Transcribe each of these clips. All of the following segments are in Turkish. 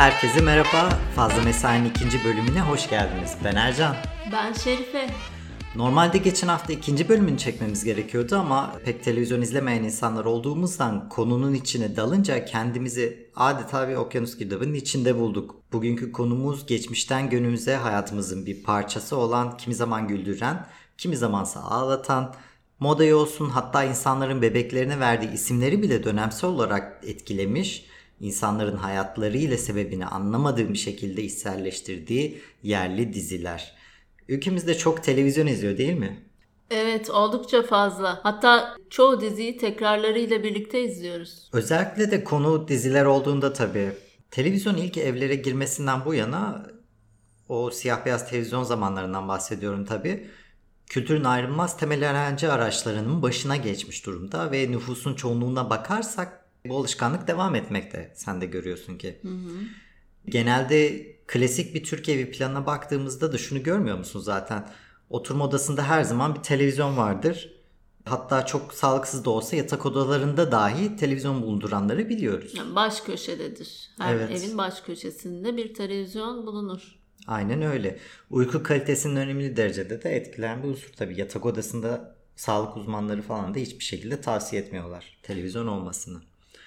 Herkese merhaba. Fazla Mesai'nin ikinci bölümüne hoş geldiniz. Ben Ercan. Ben Şerife. Normalde geçen hafta ikinci bölümünü çekmemiz gerekiyordu ama pek televizyon izlemeyen insanlar olduğumuzdan konunun içine dalınca kendimizi adeta bir okyanus girdabının içinde bulduk. Bugünkü konumuz geçmişten günümüze hayatımızın bir parçası olan kimi zaman güldüren, kimi zamansa ağlatan, modayı olsun hatta insanların bebeklerine verdiği isimleri bile dönemsel olarak etkilemiş, insanların hayatları ile sebebini anlamadığım bir şekilde içselleştirdiği yerli diziler. Ülkemizde çok televizyon izliyor değil mi? Evet oldukça fazla. Hatta çoğu diziyi tekrarlarıyla birlikte izliyoruz. Özellikle de konu diziler olduğunda tabii. Televizyon ilk evlere girmesinden bu yana o siyah beyaz televizyon zamanlarından bahsediyorum tabii. Kültürün ayrılmaz temel öğrenci araçlarının başına geçmiş durumda ve nüfusun çoğunluğuna bakarsak bu alışkanlık devam etmekte. Sen de görüyorsun ki. Hı hı. Genelde klasik bir Türk evi planına baktığımızda da şunu görmüyor musun zaten? Oturma odasında her zaman bir televizyon vardır. Hatta çok sağlıksız da olsa yatak odalarında dahi televizyon bulunduranları biliyoruz. Baş köşededir. Her evet. evin baş köşesinde bir televizyon bulunur. Aynen öyle. Uyku kalitesinin önemli derecede de etkileyen bir unsur tabii. Yatak odasında sağlık uzmanları falan da hiçbir şekilde tavsiye etmiyorlar televizyon olmasını.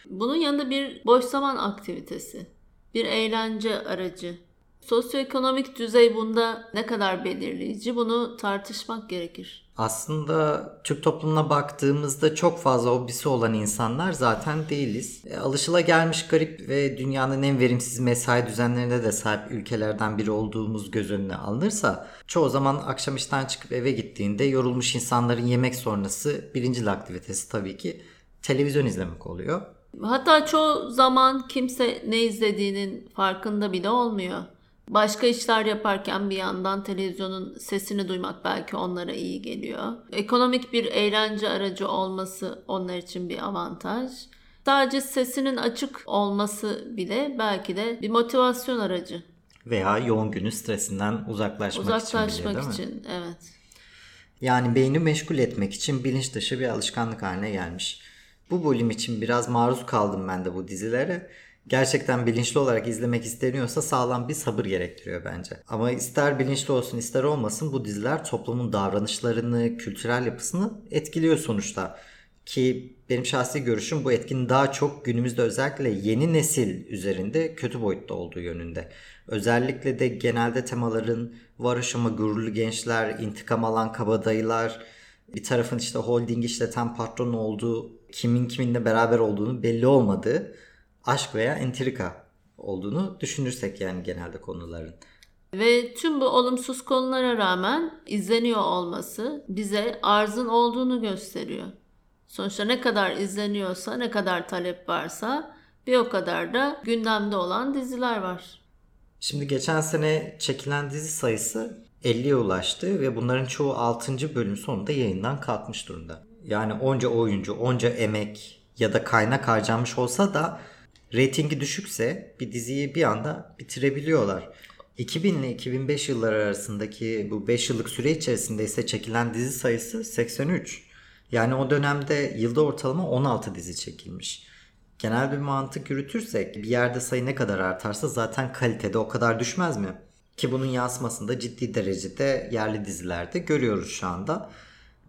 Bunun yanında bir boş zaman aktivitesi, bir eğlence aracı, Sosyoekonomik düzey bunda ne kadar belirleyici bunu tartışmak gerekir. Aslında Türk toplumuna baktığımızda çok fazla hobisi olan insanlar zaten değiliz. E, alışıla gelmiş garip ve dünyanın en verimsiz mesai düzenlerine de sahip ülkelerden biri olduğumuz göz önüne alınırsa çoğu zaman akşam işten çıkıp eve gittiğinde yorulmuş insanların yemek sonrası birinci aktivitesi tabii ki televizyon izlemek oluyor. Hatta çoğu zaman kimse ne izlediğinin farkında bile olmuyor. Başka işler yaparken bir yandan televizyonun sesini duymak belki onlara iyi geliyor. Ekonomik bir eğlence aracı olması onlar için bir avantaj. Sadece sesinin açık olması bile belki de bir motivasyon aracı. Veya yoğun günün stresinden uzaklaşmak, uzaklaşmak için bile, değil için, mi? evet. Yani beyni meşgul etmek için bilinç dışı bir alışkanlık haline gelmiş. Bu bölüm için biraz maruz kaldım ben de bu dizilere gerçekten bilinçli olarak izlemek isteniyorsa sağlam bir sabır gerektiriyor bence. Ama ister bilinçli olsun ister olmasın bu diziler toplumun davranışlarını, kültürel yapısını etkiliyor sonuçta. Ki benim şahsi görüşüm bu etkinin daha çok günümüzde özellikle yeni nesil üzerinde kötü boyutta olduğu yönünde. Özellikle de genelde temaların varış ama gururlu gençler, intikam alan kabadayılar, bir tarafın işte holding işleten patron olduğu, kimin kiminle beraber olduğunu belli olmadığı aşk veya entrika olduğunu düşünürsek yani genelde konuların. Ve tüm bu olumsuz konulara rağmen izleniyor olması bize arzın olduğunu gösteriyor. Sonuçta ne kadar izleniyorsa, ne kadar talep varsa bir o kadar da gündemde olan diziler var. Şimdi geçen sene çekilen dizi sayısı 50'ye ulaştı ve bunların çoğu 6. bölüm sonunda yayından kalkmış durumda. Yani onca oyuncu, onca emek ya da kaynak harcanmış olsa da reytingi düşükse bir diziyi bir anda bitirebiliyorlar. 2000 ile 2005 yılları arasındaki bu 5 yıllık süre içerisinde ise çekilen dizi sayısı 83. Yani o dönemde yılda ortalama 16 dizi çekilmiş. Genel bir mantık yürütürsek bir yerde sayı ne kadar artarsa zaten kalitede o kadar düşmez mi? Ki bunun yansımasında ciddi derecede yerli dizilerde görüyoruz şu anda.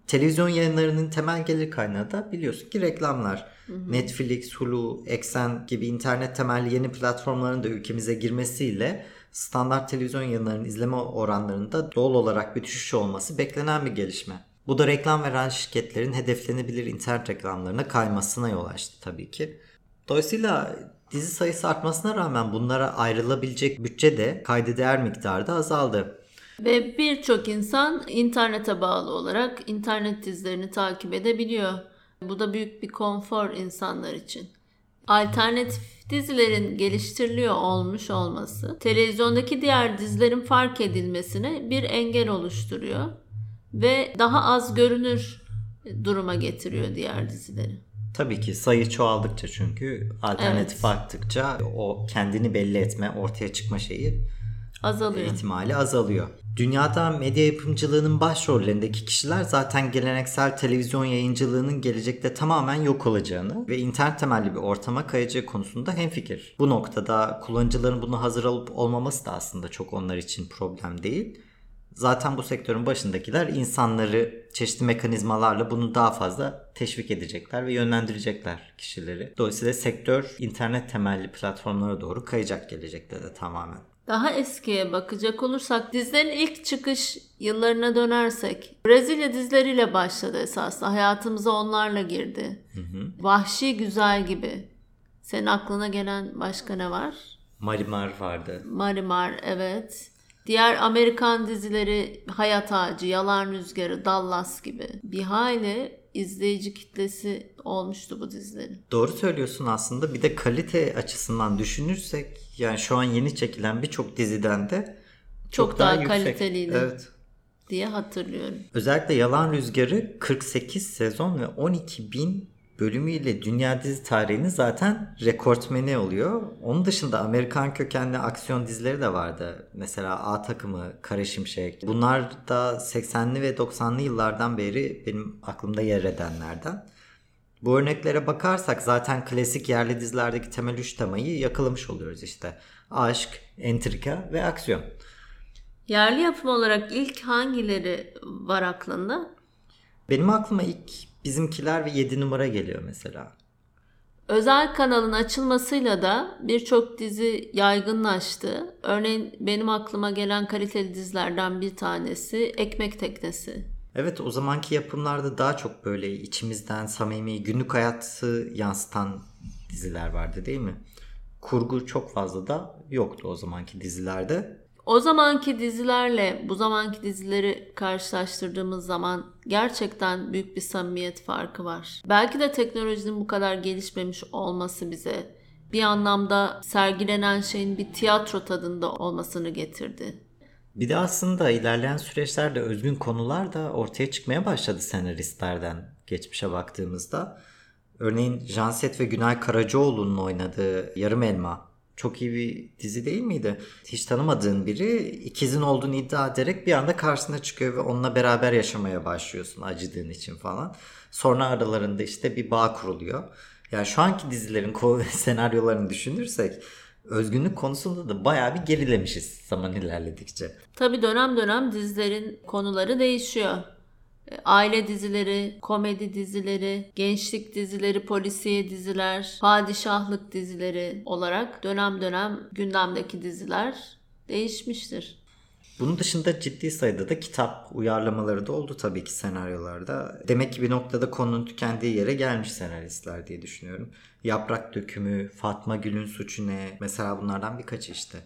Televizyon yayınlarının temel gelir kaynağı da biliyorsun ki reklamlar. Hı hı. Netflix, Hulu, Exxen gibi internet temelli yeni platformların da ülkemize girmesiyle standart televizyon yayınlarının izleme oranlarında doğal olarak bir düşüş olması beklenen bir gelişme. Bu da reklam veren şirketlerin hedeflenebilir internet reklamlarına kaymasına yol açtı tabii ki. Dolayısıyla dizi sayısı artmasına rağmen bunlara ayrılabilecek bütçe de kayda değer miktarda azaldı. Ve birçok insan internete bağlı olarak internet dizilerini takip edebiliyor. Bu da büyük bir konfor insanlar için. Alternatif dizilerin geliştiriliyor olmuş olması televizyondaki diğer dizilerin fark edilmesine bir engel oluşturuyor ve daha az görünür duruma getiriyor diğer dizileri. Tabii ki sayı çoğaldıkça çünkü alternatif evet. arttıkça o kendini belli etme, ortaya çıkma şeyi Azalıyor. ihtimali azalıyor. Dünyada medya yapımcılığının başrollerindeki kişiler zaten geleneksel televizyon yayıncılığının gelecekte tamamen yok olacağını ve internet temelli bir ortama kayacağı konusunda hemfikir. Bu noktada kullanıcıların bunu hazır olup olmaması da aslında çok onlar için problem değil. Zaten bu sektörün başındakiler insanları çeşitli mekanizmalarla bunu daha fazla teşvik edecekler ve yönlendirecekler kişileri. Dolayısıyla sektör internet temelli platformlara doğru kayacak gelecekte de tamamen. Daha eskiye bakacak olursak dizilerin ilk çıkış yıllarına dönersek Brezilya dizileriyle başladı esasında. Hayatımıza onlarla girdi. Vahşi Güzel gibi. Senin aklına gelen başka ne var? Marimar vardı. Marimar evet. Diğer Amerikan dizileri Hayat Ağacı, Yalan Rüzgarı, Dallas gibi. Bir hayli izleyici kitlesi olmuştu bu dizilerin. Doğru söylüyorsun aslında. Bir de kalite açısından düşünürsek yani şu an yeni çekilen birçok diziden de çok, Çok daha yüksek. kaliteliydi. Evet. diye hatırlıyorum. Özellikle Yalan Rüzgarı 48 sezon ve 12 bin bölümüyle dünya dizi tarihinin zaten rekortmeni oluyor. Onun dışında Amerikan kökenli aksiyon dizileri de vardı. Mesela A takımı, Kara Şimşek. Bunlar da 80'li ve 90'lı yıllardan beri benim aklımda yer edenlerden. Bu örneklere bakarsak zaten klasik yerli dizilerdeki temel üç temayı yakalamış oluyoruz işte. Aşk, entrika ve aksiyon. Yerli yapım olarak ilk hangileri var aklında? Benim aklıma ilk bizimkiler ve 7 numara geliyor mesela. Özel kanalın açılmasıyla da birçok dizi yaygınlaştı. Örneğin benim aklıma gelen kaliteli dizilerden bir tanesi Ekmek Teknesi. Evet o zamanki yapımlarda daha çok böyle içimizden samimi günlük hayatı yansıtan diziler vardı değil mi? Kurgu çok fazla da yoktu o zamanki dizilerde. O zamanki dizilerle bu zamanki dizileri karşılaştırdığımız zaman gerçekten büyük bir samimiyet farkı var. Belki de teknolojinin bu kadar gelişmemiş olması bize bir anlamda sergilenen şeyin bir tiyatro tadında olmasını getirdi. Bir de aslında ilerleyen süreçlerde özgün konular da ortaya çıkmaya başladı senaristlerden geçmişe baktığımızda. Örneğin Janset ve Günay Karacaoğlu'nun oynadığı Yarım Elma çok iyi bir dizi değil miydi? Hiç tanımadığın biri ikizin olduğunu iddia ederek bir anda karşısına çıkıyor ve onunla beraber yaşamaya başlıyorsun acıdığın için falan. Sonra aralarında işte bir bağ kuruluyor. Yani şu anki dizilerin senaryolarını düşünürsek özgünlük konusunda da bayağı bir gerilemişiz zaman ilerledikçe. Tabi dönem dönem dizilerin konuları değişiyor. E, Aile dizileri, komedi dizileri, gençlik dizileri, polisiye diziler, padişahlık dizileri olarak dönem dönem gündemdeki diziler değişmiştir. Bunun dışında ciddi sayıda da kitap uyarlamaları da oldu tabii ki senaryolarda. Demek ki bir noktada konunun tükendiği yere gelmiş senaristler diye düşünüyorum. Yaprak Dökümü, Fatma Gül'ün Suçu Ne mesela bunlardan birkaçı işte.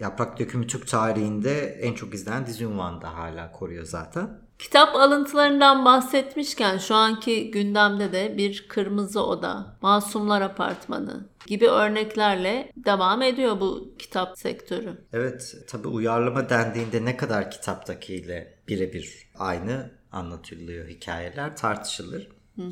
Yaprak Dökümü Türk tarihinde en çok izlenen dizi unvanı da hala koruyor zaten. Kitap alıntılarından bahsetmişken şu anki gündemde de bir Kırmızı Oda, Masumlar Apartmanı gibi örneklerle devam ediyor bu kitap sektörü. Evet tabi uyarlama dendiğinde ne kadar kitaptakiyle birebir aynı anlatılıyor hikayeler tartışılır.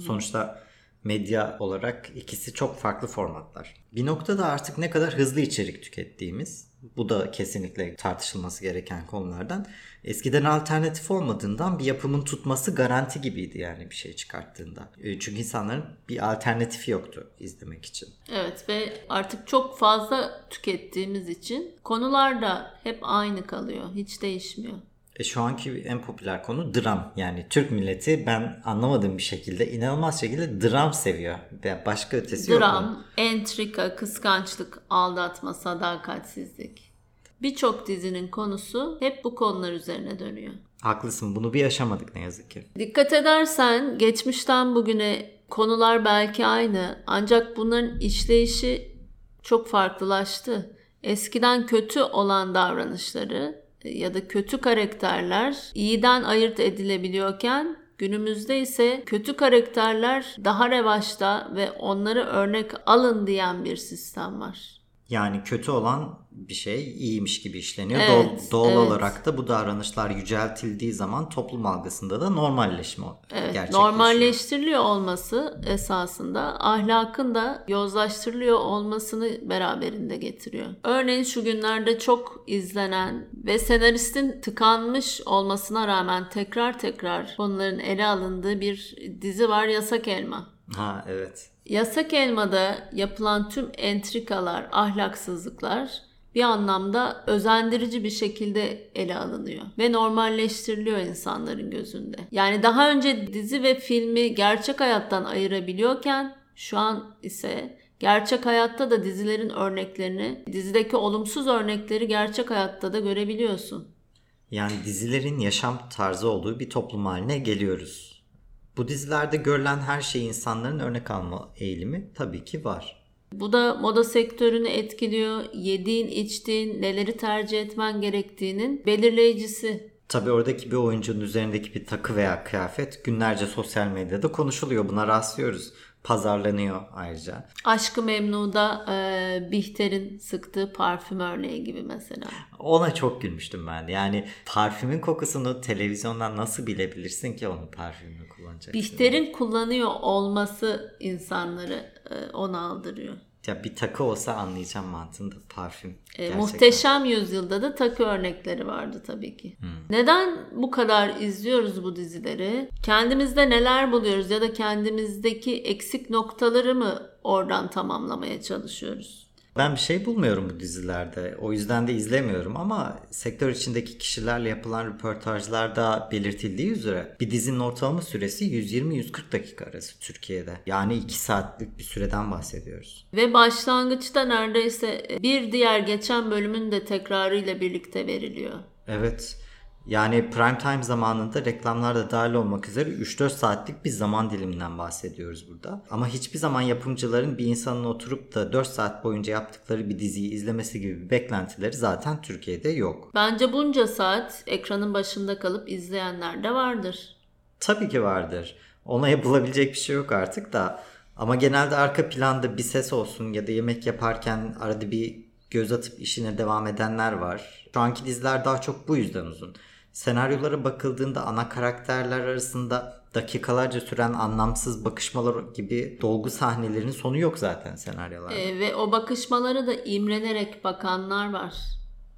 Sonuçta medya olarak ikisi çok farklı formatlar. Bir noktada artık ne kadar hızlı içerik tükettiğimiz bu da kesinlikle tartışılması gereken konulardan. Eskiden alternatif olmadığından bir yapımın tutması garanti gibiydi yani bir şey çıkarttığında. E, Çünkü insanların bir alternatifi yoktu izlemek için. Evet ve artık çok fazla tükettiğimiz için konular da hep aynı kalıyor. Hiç değişmiyor. E şu anki en popüler konu dram. Yani Türk milleti ben anlamadığım bir şekilde inanılmaz şekilde dram seviyor. Başka ötesi yok. bunun. Dram, entrika, kıskançlık, aldatma, sadakatsizlik. Birçok dizinin konusu hep bu konular üzerine dönüyor. Haklısın bunu bir yaşamadık ne yazık ki. Dikkat edersen geçmişten bugüne konular belki aynı ancak bunların işleyişi çok farklılaştı. Eskiden kötü olan davranışları ya da kötü karakterler iyiden ayırt edilebiliyorken günümüzde ise kötü karakterler daha revaçta ve onları örnek alın diyen bir sistem var. Yani kötü olan bir şey iyiymiş gibi işleniyor. Evet, Doğal, doğal evet. olarak da bu davranışlar yüceltildiği zaman toplum algısında da normalleşme Evet, gerçekleşiyor. normalleştiriliyor olması esasında ahlakın da yozlaştırılıyor olmasını beraberinde getiriyor. Örneğin şu günlerde çok izlenen ve senaristin tıkanmış olmasına rağmen tekrar tekrar konuların ele alındığı bir dizi var Yasak Elma. Ha evet. Yasak Elma'da yapılan tüm entrikalar, ahlaksızlıklar bir anlamda özendirici bir şekilde ele alınıyor ve normalleştiriliyor insanların gözünde. Yani daha önce dizi ve filmi gerçek hayattan ayırabiliyorken şu an ise gerçek hayatta da dizilerin örneklerini, dizideki olumsuz örnekleri gerçek hayatta da görebiliyorsun. Yani dizilerin yaşam tarzı olduğu bir toplum haline geliyoruz. Bu dizilerde görülen her şeyi insanların örnek alma eğilimi tabii ki var. Bu da moda sektörünü etkiliyor. Yediğin, içtiğin, neleri tercih etmen gerektiğinin belirleyicisi. Tabii oradaki bir oyuncunun üzerindeki bir takı veya kıyafet günlerce sosyal medyada konuşuluyor. Buna rastlıyoruz. Pazarlanıyor ayrıca. Aşkı Memnu'da e, Bihter'in sıktığı parfüm örneği gibi mesela. Ona çok gülmüştüm ben. Yani parfümün kokusunu televizyondan nasıl bilebilirsin ki onun parfümünü kullanacaksın? Bihter'in kullanıyor olması insanları e, ona aldırıyor. Ya bir takı olsa anlayacağım mantığında parfüm. E, muhteşem Yüzyılda da takı örnekleri vardı tabii ki. Neden bu kadar izliyoruz bu dizileri? Kendimizde neler buluyoruz ya da kendimizdeki eksik noktaları mı oradan tamamlamaya çalışıyoruz? Ben bir şey bulmuyorum bu dizilerde. O yüzden de izlemiyorum ama sektör içindeki kişilerle yapılan röportajlarda belirtildiği üzere bir dizinin ortalama süresi 120-140 dakika arası Türkiye'de. Yani 2 saatlik bir süreden bahsediyoruz. Ve başlangıçta neredeyse bir diğer geçen bölümün de tekrarıyla birlikte veriliyor. Evet. Yani prime time zamanında reklamlar da dahil olmak üzere 3-4 saatlik bir zaman diliminden bahsediyoruz burada. Ama hiçbir zaman yapımcıların bir insanın oturup da 4 saat boyunca yaptıkları bir diziyi izlemesi gibi bir beklentileri zaten Türkiye'de yok. Bence bunca saat ekranın başında kalıp izleyenler de vardır. Tabii ki vardır. Ona yapılabilecek bir şey yok artık da. Ama genelde arka planda bir ses olsun ya da yemek yaparken arada bir göz atıp işine devam edenler var. Şu anki diziler daha çok bu yüzden uzun. Senaryolara bakıldığında ana karakterler arasında dakikalarca süren anlamsız bakışmalar gibi dolgu sahnelerin sonu yok zaten senaryolarda. E, ve o bakışmalara da imrenerek bakanlar var.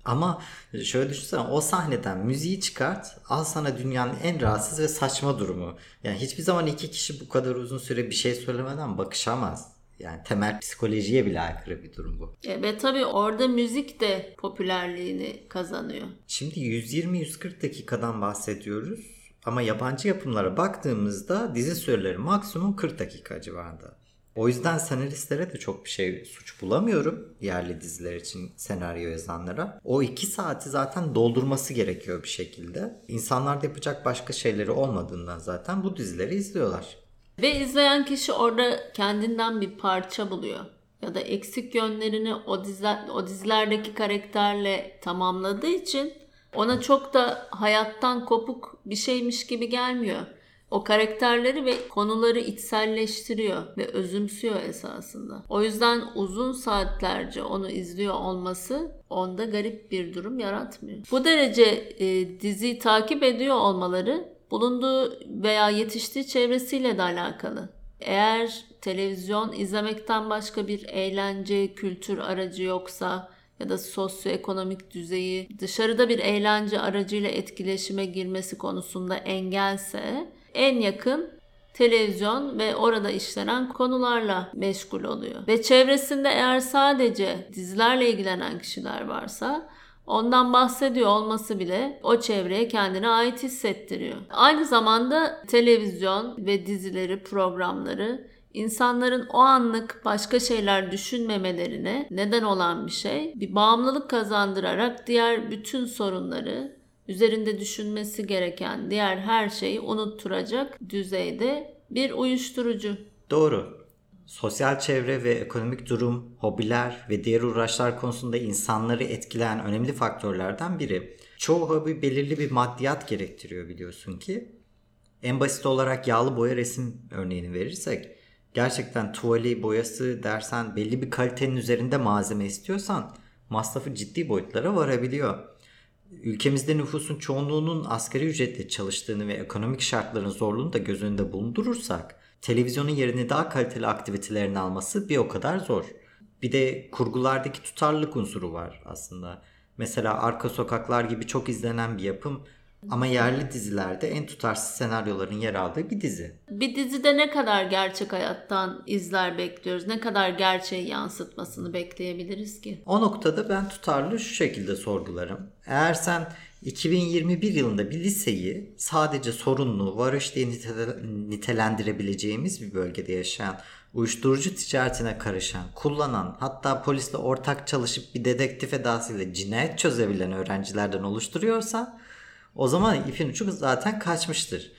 Ama şöyle düşünsene o sahneden müziği çıkart al sana dünyanın en rahatsız ve saçma durumu. Yani hiçbir zaman iki kişi bu kadar uzun süre bir şey söylemeden bakışamaz. Yani temel psikolojiye bile aykırı bir durum bu. E, ve tabii orada müzik de popülerliğini kazanıyor. Şimdi 120-140 dakikadan bahsediyoruz. Ama yabancı yapımlara baktığımızda dizi süreleri maksimum 40 dakika civarında. O yüzden senaristlere de çok bir şey suç bulamıyorum yerli diziler için senaryo yazanlara. O iki saati zaten doldurması gerekiyor bir şekilde. İnsanlar da yapacak başka şeyleri olmadığından zaten bu dizileri izliyorlar. Ve izleyen kişi orada kendinden bir parça buluyor. Ya da eksik yönlerini o, diziler, o dizilerdeki karakterle tamamladığı için ona çok da hayattan kopuk bir şeymiş gibi gelmiyor. O karakterleri ve konuları içselleştiriyor ve özümsüyor esasında. O yüzden uzun saatlerce onu izliyor olması onda garip bir durum yaratmıyor. Bu derece e, diziyi takip ediyor olmaları bulunduğu veya yetiştiği çevresiyle de alakalı. Eğer televizyon izlemekten başka bir eğlence, kültür aracı yoksa ya da sosyoekonomik düzeyi dışarıda bir eğlence aracıyla etkileşime girmesi konusunda engelse en yakın televizyon ve orada işlenen konularla meşgul oluyor. Ve çevresinde eğer sadece dizilerle ilgilenen kişiler varsa ondan bahsediyor olması bile o çevreye kendine ait hissettiriyor. Aynı zamanda televizyon ve dizileri, programları insanların o anlık başka şeyler düşünmemelerine neden olan bir şey. Bir bağımlılık kazandırarak diğer bütün sorunları üzerinde düşünmesi gereken diğer her şeyi unutturacak düzeyde bir uyuşturucu. Doğru. Sosyal çevre ve ekonomik durum, hobiler ve diğer uğraşlar konusunda insanları etkileyen önemli faktörlerden biri. Çoğu hobi belirli bir maddiyat gerektiriyor biliyorsun ki. En basit olarak yağlı boya resim örneğini verirsek Gerçekten tuvali boyası dersen belli bir kalitenin üzerinde malzeme istiyorsan masrafı ciddi boyutlara varabiliyor. Ülkemizde nüfusun çoğunluğunun asgari ücretle çalıştığını ve ekonomik şartların zorluğunu da göz önünde bulundurursak televizyonun yerini daha kaliteli aktivitelerini alması bir o kadar zor. Bir de kurgulardaki tutarlılık unsuru var aslında. Mesela Arka Sokaklar gibi çok izlenen bir yapım ama yerli dizilerde en tutarsız senaryoların yer aldığı bir dizi. Bir dizide ne kadar gerçek hayattan izler bekliyoruz? Ne kadar gerçeği yansıtmasını bekleyebiliriz ki? O noktada ben tutarlı şu şekilde sorgularım. Eğer sen 2021 yılında bir liseyi sadece sorunlu, varoş diye nitelendirebileceğimiz bir bölgede yaşayan, uyuşturucu ticaretine karışan, kullanan, hatta polisle ortak çalışıp bir dedektif edasıyla cinayet çözebilen öğrencilerden oluşturuyorsa o zaman ipin ucu zaten kaçmıştır.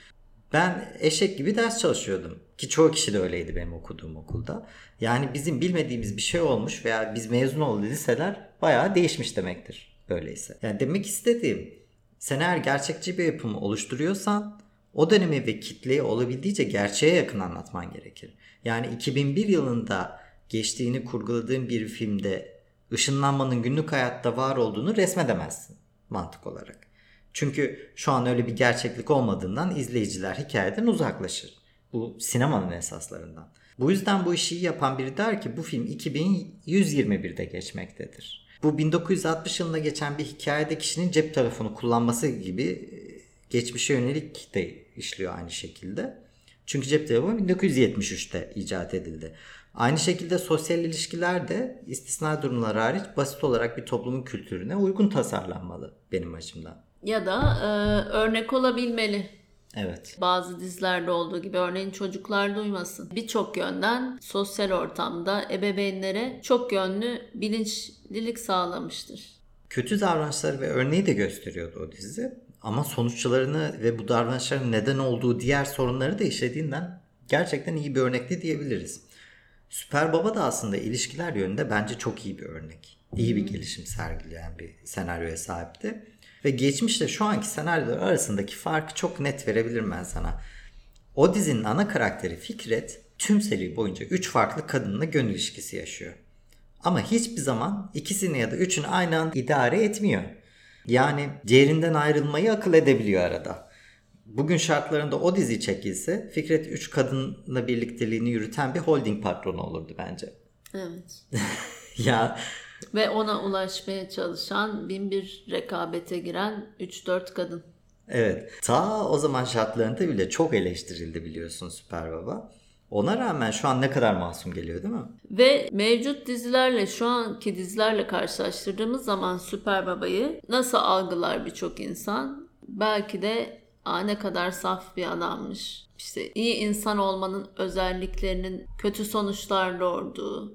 Ben eşek gibi ders çalışıyordum. Ki çoğu kişi de öyleydi benim okuduğum okulda. Yani bizim bilmediğimiz bir şey olmuş veya biz mezun olduğu liseler bayağı değişmiş demektir. Böyleyse. Yani demek istediğim sen eğer gerçekçi bir yapımı oluşturuyorsan o dönemi ve kitleyi olabildiğince gerçeğe yakın anlatman gerekir. Yani 2001 yılında geçtiğini kurguladığın bir filmde ışınlanmanın günlük hayatta var olduğunu resmedemezsin mantık olarak. Çünkü şu an öyle bir gerçeklik olmadığından izleyiciler hikayeden uzaklaşır. Bu sinemanın esaslarından. Bu yüzden bu işi yapan biri der ki bu film 2121'de geçmektedir. Bu 1960 yılında geçen bir hikayede kişinin cep telefonu kullanması gibi e, geçmişe yönelik de işliyor aynı şekilde. Çünkü cep telefonu 1973'te icat edildi. Aynı şekilde sosyal ilişkiler de istisna durumlar hariç basit olarak bir toplumun kültürüne uygun tasarlanmalı benim açımdan ya da e, örnek olabilmeli. Evet. Bazı dizilerde olduğu gibi örneğin çocuklar duymasın. Birçok yönden sosyal ortamda ebeveynlere çok yönlü bilinçlilik sağlamıştır. Kötü davranışları ve örneği de gösteriyordu o dizi. Ama sonuçlarını ve bu davranışların neden olduğu diğer sorunları da işlediğinden gerçekten iyi bir örnekti diyebiliriz. Süper Baba da aslında ilişkiler yönünde bence çok iyi bir örnek. İyi bir gelişim sergileyen bir senaryoya sahipti. Ve geçmişle şu anki senaryolar arasındaki farkı çok net verebilirim ben sana. O dizinin ana karakteri Fikret tüm seri boyunca 3 farklı kadınla gönül ilişkisi yaşıyor. Ama hiçbir zaman ikisini ya da üçünü aynı anda idare etmiyor. Yani diğerinden ayrılmayı akıl edebiliyor arada. Bugün şartlarında o dizi çekilse Fikret 3 kadınla birlikteliğini yürüten bir holding patronu olurdu bence. Evet. ya ve ona ulaşmaya çalışan bin bir rekabete giren 3-4 kadın. Evet. Ta o zaman şartlarında bile çok eleştirildi biliyorsun Süper Baba. Ona rağmen şu an ne kadar masum geliyor değil mi? Ve mevcut dizilerle şu anki dizilerle karşılaştırdığımız zaman Süper Baba'yı nasıl algılar birçok insan? Belki de Aa, ne kadar saf bir adammış. İşte iyi insan olmanın özelliklerinin kötü sonuçlar doğurduğu,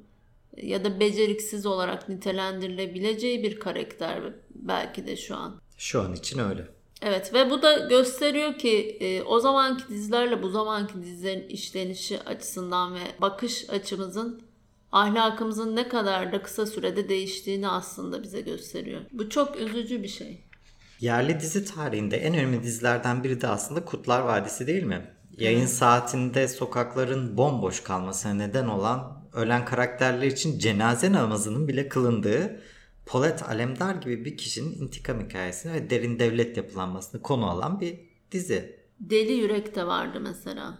ya da beceriksiz olarak nitelendirilebileceği bir karakter belki de şu an. Şu an için öyle. Evet ve bu da gösteriyor ki e, o zamanki dizilerle bu zamanki dizilerin işlenişi açısından ve bakış açımızın ahlakımızın ne kadar da kısa sürede değiştiğini aslında bize gösteriyor. Bu çok üzücü bir şey. Yerli dizi tarihinde en önemli dizilerden biri de aslında Kurtlar Vadisi değil mi? Yayın saatinde sokakların bomboş kalmasına neden olan ölen karakterler için cenaze namazının bile kılındığı Polat Alemdar gibi bir kişinin intikam hikayesini ve derin devlet yapılanmasını konu alan bir dizi. Deli Yürek de vardı mesela.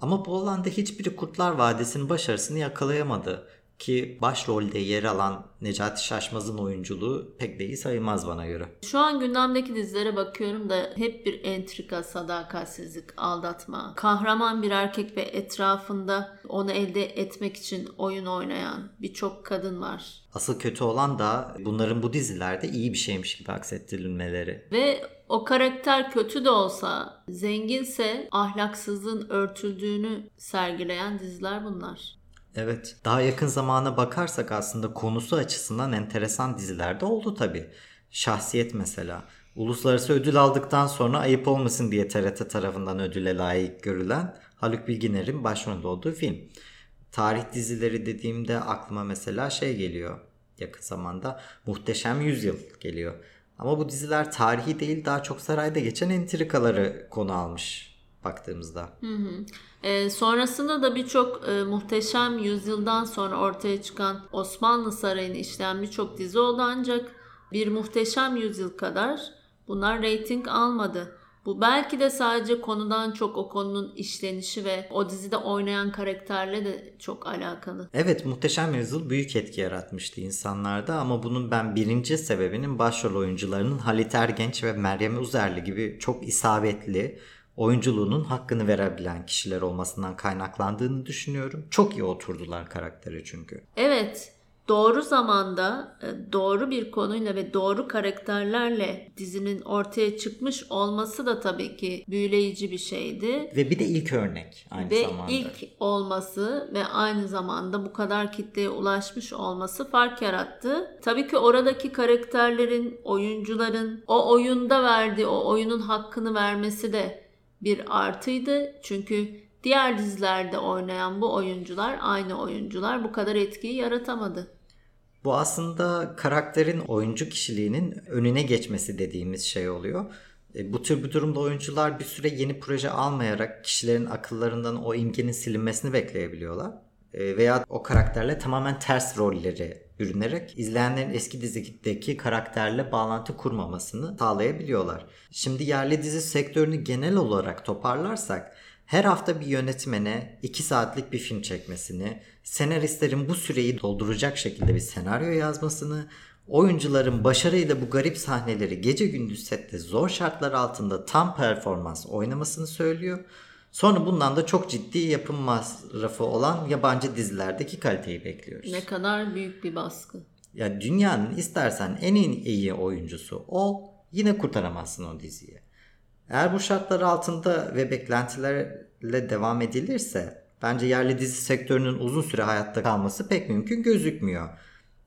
Ama bu alanda hiçbiri Kurtlar Vadisi'nin başarısını yakalayamadı. Ki başrolde yer alan Necati Şaşmaz'ın oyunculuğu pek de iyi sayılmaz bana göre. Şu an gündemdeki dizilere bakıyorum da hep bir entrika, sadakatsizlik, aldatma. Kahraman bir erkek ve etrafında onu elde etmek için oyun oynayan birçok kadın var. Asıl kötü olan da bunların bu dizilerde iyi bir şeymiş gibi aksettirilmeleri. Ve o karakter kötü de olsa, zenginse ahlaksızlığın örtüldüğünü sergileyen diziler bunlar. Evet. Daha yakın zamana bakarsak aslında konusu açısından enteresan dizilerde oldu tabi. Şahsiyet mesela. Uluslararası ödül aldıktan sonra ayıp olmasın diye TRT tarafından ödüle layık görülen Haluk Bilginer'in başrolünde olduğu film. Tarih dizileri dediğimde aklıma mesela şey geliyor yakın zamanda Muhteşem Yüzyıl geliyor. Ama bu diziler tarihi değil daha çok sarayda geçen entrikaları konu almış baktığımızda. E, sonrasında da birçok e, muhteşem yüzyıldan sonra ortaya çıkan Osmanlı Sarayı'nı işleyen birçok dizi oldu ancak bir muhteşem yüzyıl kadar bunlar reyting almadı. Bu belki de sadece konudan çok o konunun işlenişi ve o dizide oynayan karakterle de çok alakalı. Evet Muhteşem Yüzyıl büyük etki yaratmıştı insanlarda ama bunun ben birinci sebebinin başrol oyuncularının Halit Ergenç ve Meryem Uzerli gibi çok isabetli oyunculuğunun hakkını verebilen kişiler olmasından kaynaklandığını düşünüyorum. Çok iyi oturdular karaktere çünkü. Evet, doğru zamanda e, doğru bir konuyla ve doğru karakterlerle dizinin ortaya çıkmış olması da tabii ki büyüleyici bir şeydi. Ve bir de ilk örnek aynı Ve zamanda. ilk olması ve aynı zamanda bu kadar kitleye ulaşmış olması fark yarattı. Tabii ki oradaki karakterlerin, oyuncuların o oyunda verdiği, o oyunun hakkını vermesi de bir artıydı. Çünkü diğer dizilerde oynayan bu oyuncular, aynı oyuncular bu kadar etkiyi yaratamadı. Bu aslında karakterin oyuncu kişiliğinin önüne geçmesi dediğimiz şey oluyor. E, Bu tür bir durumda oyuncular bir süre yeni proje almayarak kişilerin akıllarından o imgenin silinmesini bekleyebiliyorlar. E, Veya o karakterle tamamen ters rolleri bürünerek izleyenlerin eski dizideki karakterle bağlantı kurmamasını sağlayabiliyorlar. Şimdi yerli dizi sektörünü genel olarak toparlarsak her hafta bir yönetmene 2 saatlik bir film çekmesini, senaristlerin bu süreyi dolduracak şekilde bir senaryo yazmasını, oyuncuların başarıyla bu garip sahneleri gece gündüz sette zor şartlar altında tam performans oynamasını söylüyor. Sonra bundan da çok ciddi yapım masrafı olan yabancı dizilerdeki kaliteyi bekliyoruz. Ne kadar büyük bir baskı. Ya dünyanın istersen en iyi oyuncusu ol yine kurtaramazsın o diziyi. Eğer bu şartlar altında ve beklentilerle devam edilirse bence yerli dizi sektörünün uzun süre hayatta kalması pek mümkün gözükmüyor.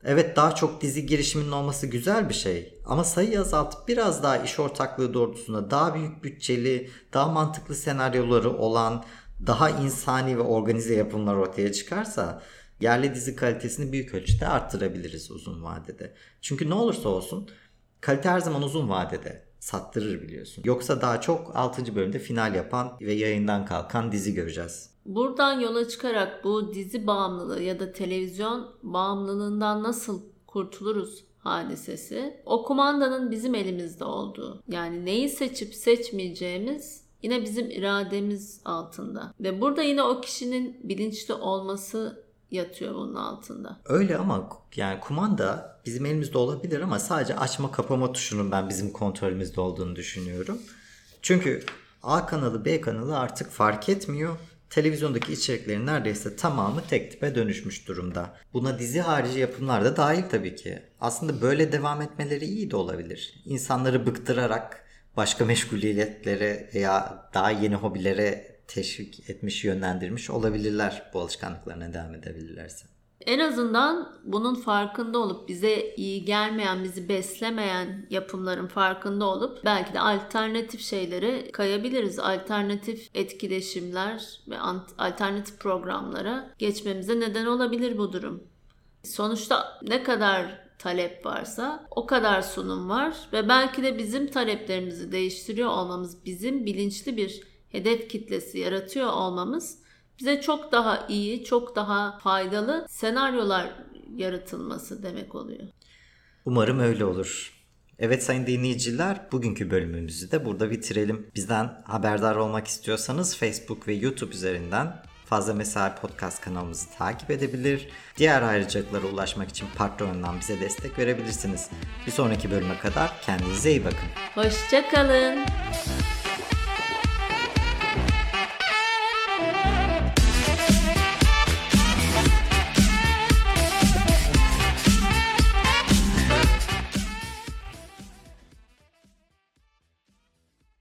Evet daha çok dizi girişiminin olması güzel bir şey ama sayıyı azaltıp biraz daha iş ortaklığı doğrultusunda daha büyük bütçeli, daha mantıklı senaryoları olan, daha insani ve organize yapımlar ortaya çıkarsa yerli dizi kalitesini büyük ölçüde arttırabiliriz uzun vadede. Çünkü ne olursa olsun kalite her zaman uzun vadede sattırır biliyorsun. Yoksa daha çok 6. bölümde final yapan ve yayından kalkan dizi göreceğiz. Buradan yola çıkarak bu dizi bağımlılığı ya da televizyon bağımlılığından nasıl kurtuluruz hadisesi o kumandanın bizim elimizde olduğu yani neyi seçip seçmeyeceğimiz yine bizim irademiz altında ve burada yine o kişinin bilinçli olması yatıyor bunun altında. Öyle ama yani kumanda bizim elimizde olabilir ama sadece açma kapama tuşunun ben bizim kontrolümüzde olduğunu düşünüyorum. Çünkü A kanalı B kanalı artık fark etmiyor. Televizyondaki içeriklerin neredeyse tamamı tek tipe dönüşmüş durumda. Buna dizi harici yapımlar da dahil tabii ki. Aslında böyle devam etmeleri iyi de olabilir. İnsanları bıktırarak başka meşguliyetlere veya daha yeni hobilere teşvik etmiş, yönlendirmiş olabilirler bu alışkanlıklarına devam edebilirlerse. En azından bunun farkında olup bize iyi gelmeyen, bizi beslemeyen yapımların farkında olup belki de alternatif şeylere kayabiliriz. Alternatif etkileşimler ve alternatif programlara geçmemize neden olabilir bu durum. Sonuçta ne kadar talep varsa o kadar sunum var ve belki de bizim taleplerimizi değiştiriyor olmamız, bizim bilinçli bir hedef kitlesi yaratıyor olmamız bize çok daha iyi, çok daha faydalı senaryolar yaratılması demek oluyor. Umarım öyle olur. Evet sayın dinleyiciler bugünkü bölümümüzü de burada bitirelim. Bizden haberdar olmak istiyorsanız Facebook ve YouTube üzerinden Fazla Mesai Podcast kanalımızı takip edebilir. Diğer ayrıcalıklara ulaşmak için Patreon'dan bize destek verebilirsiniz. Bir sonraki bölüme kadar kendinize iyi bakın. Hoşçakalın.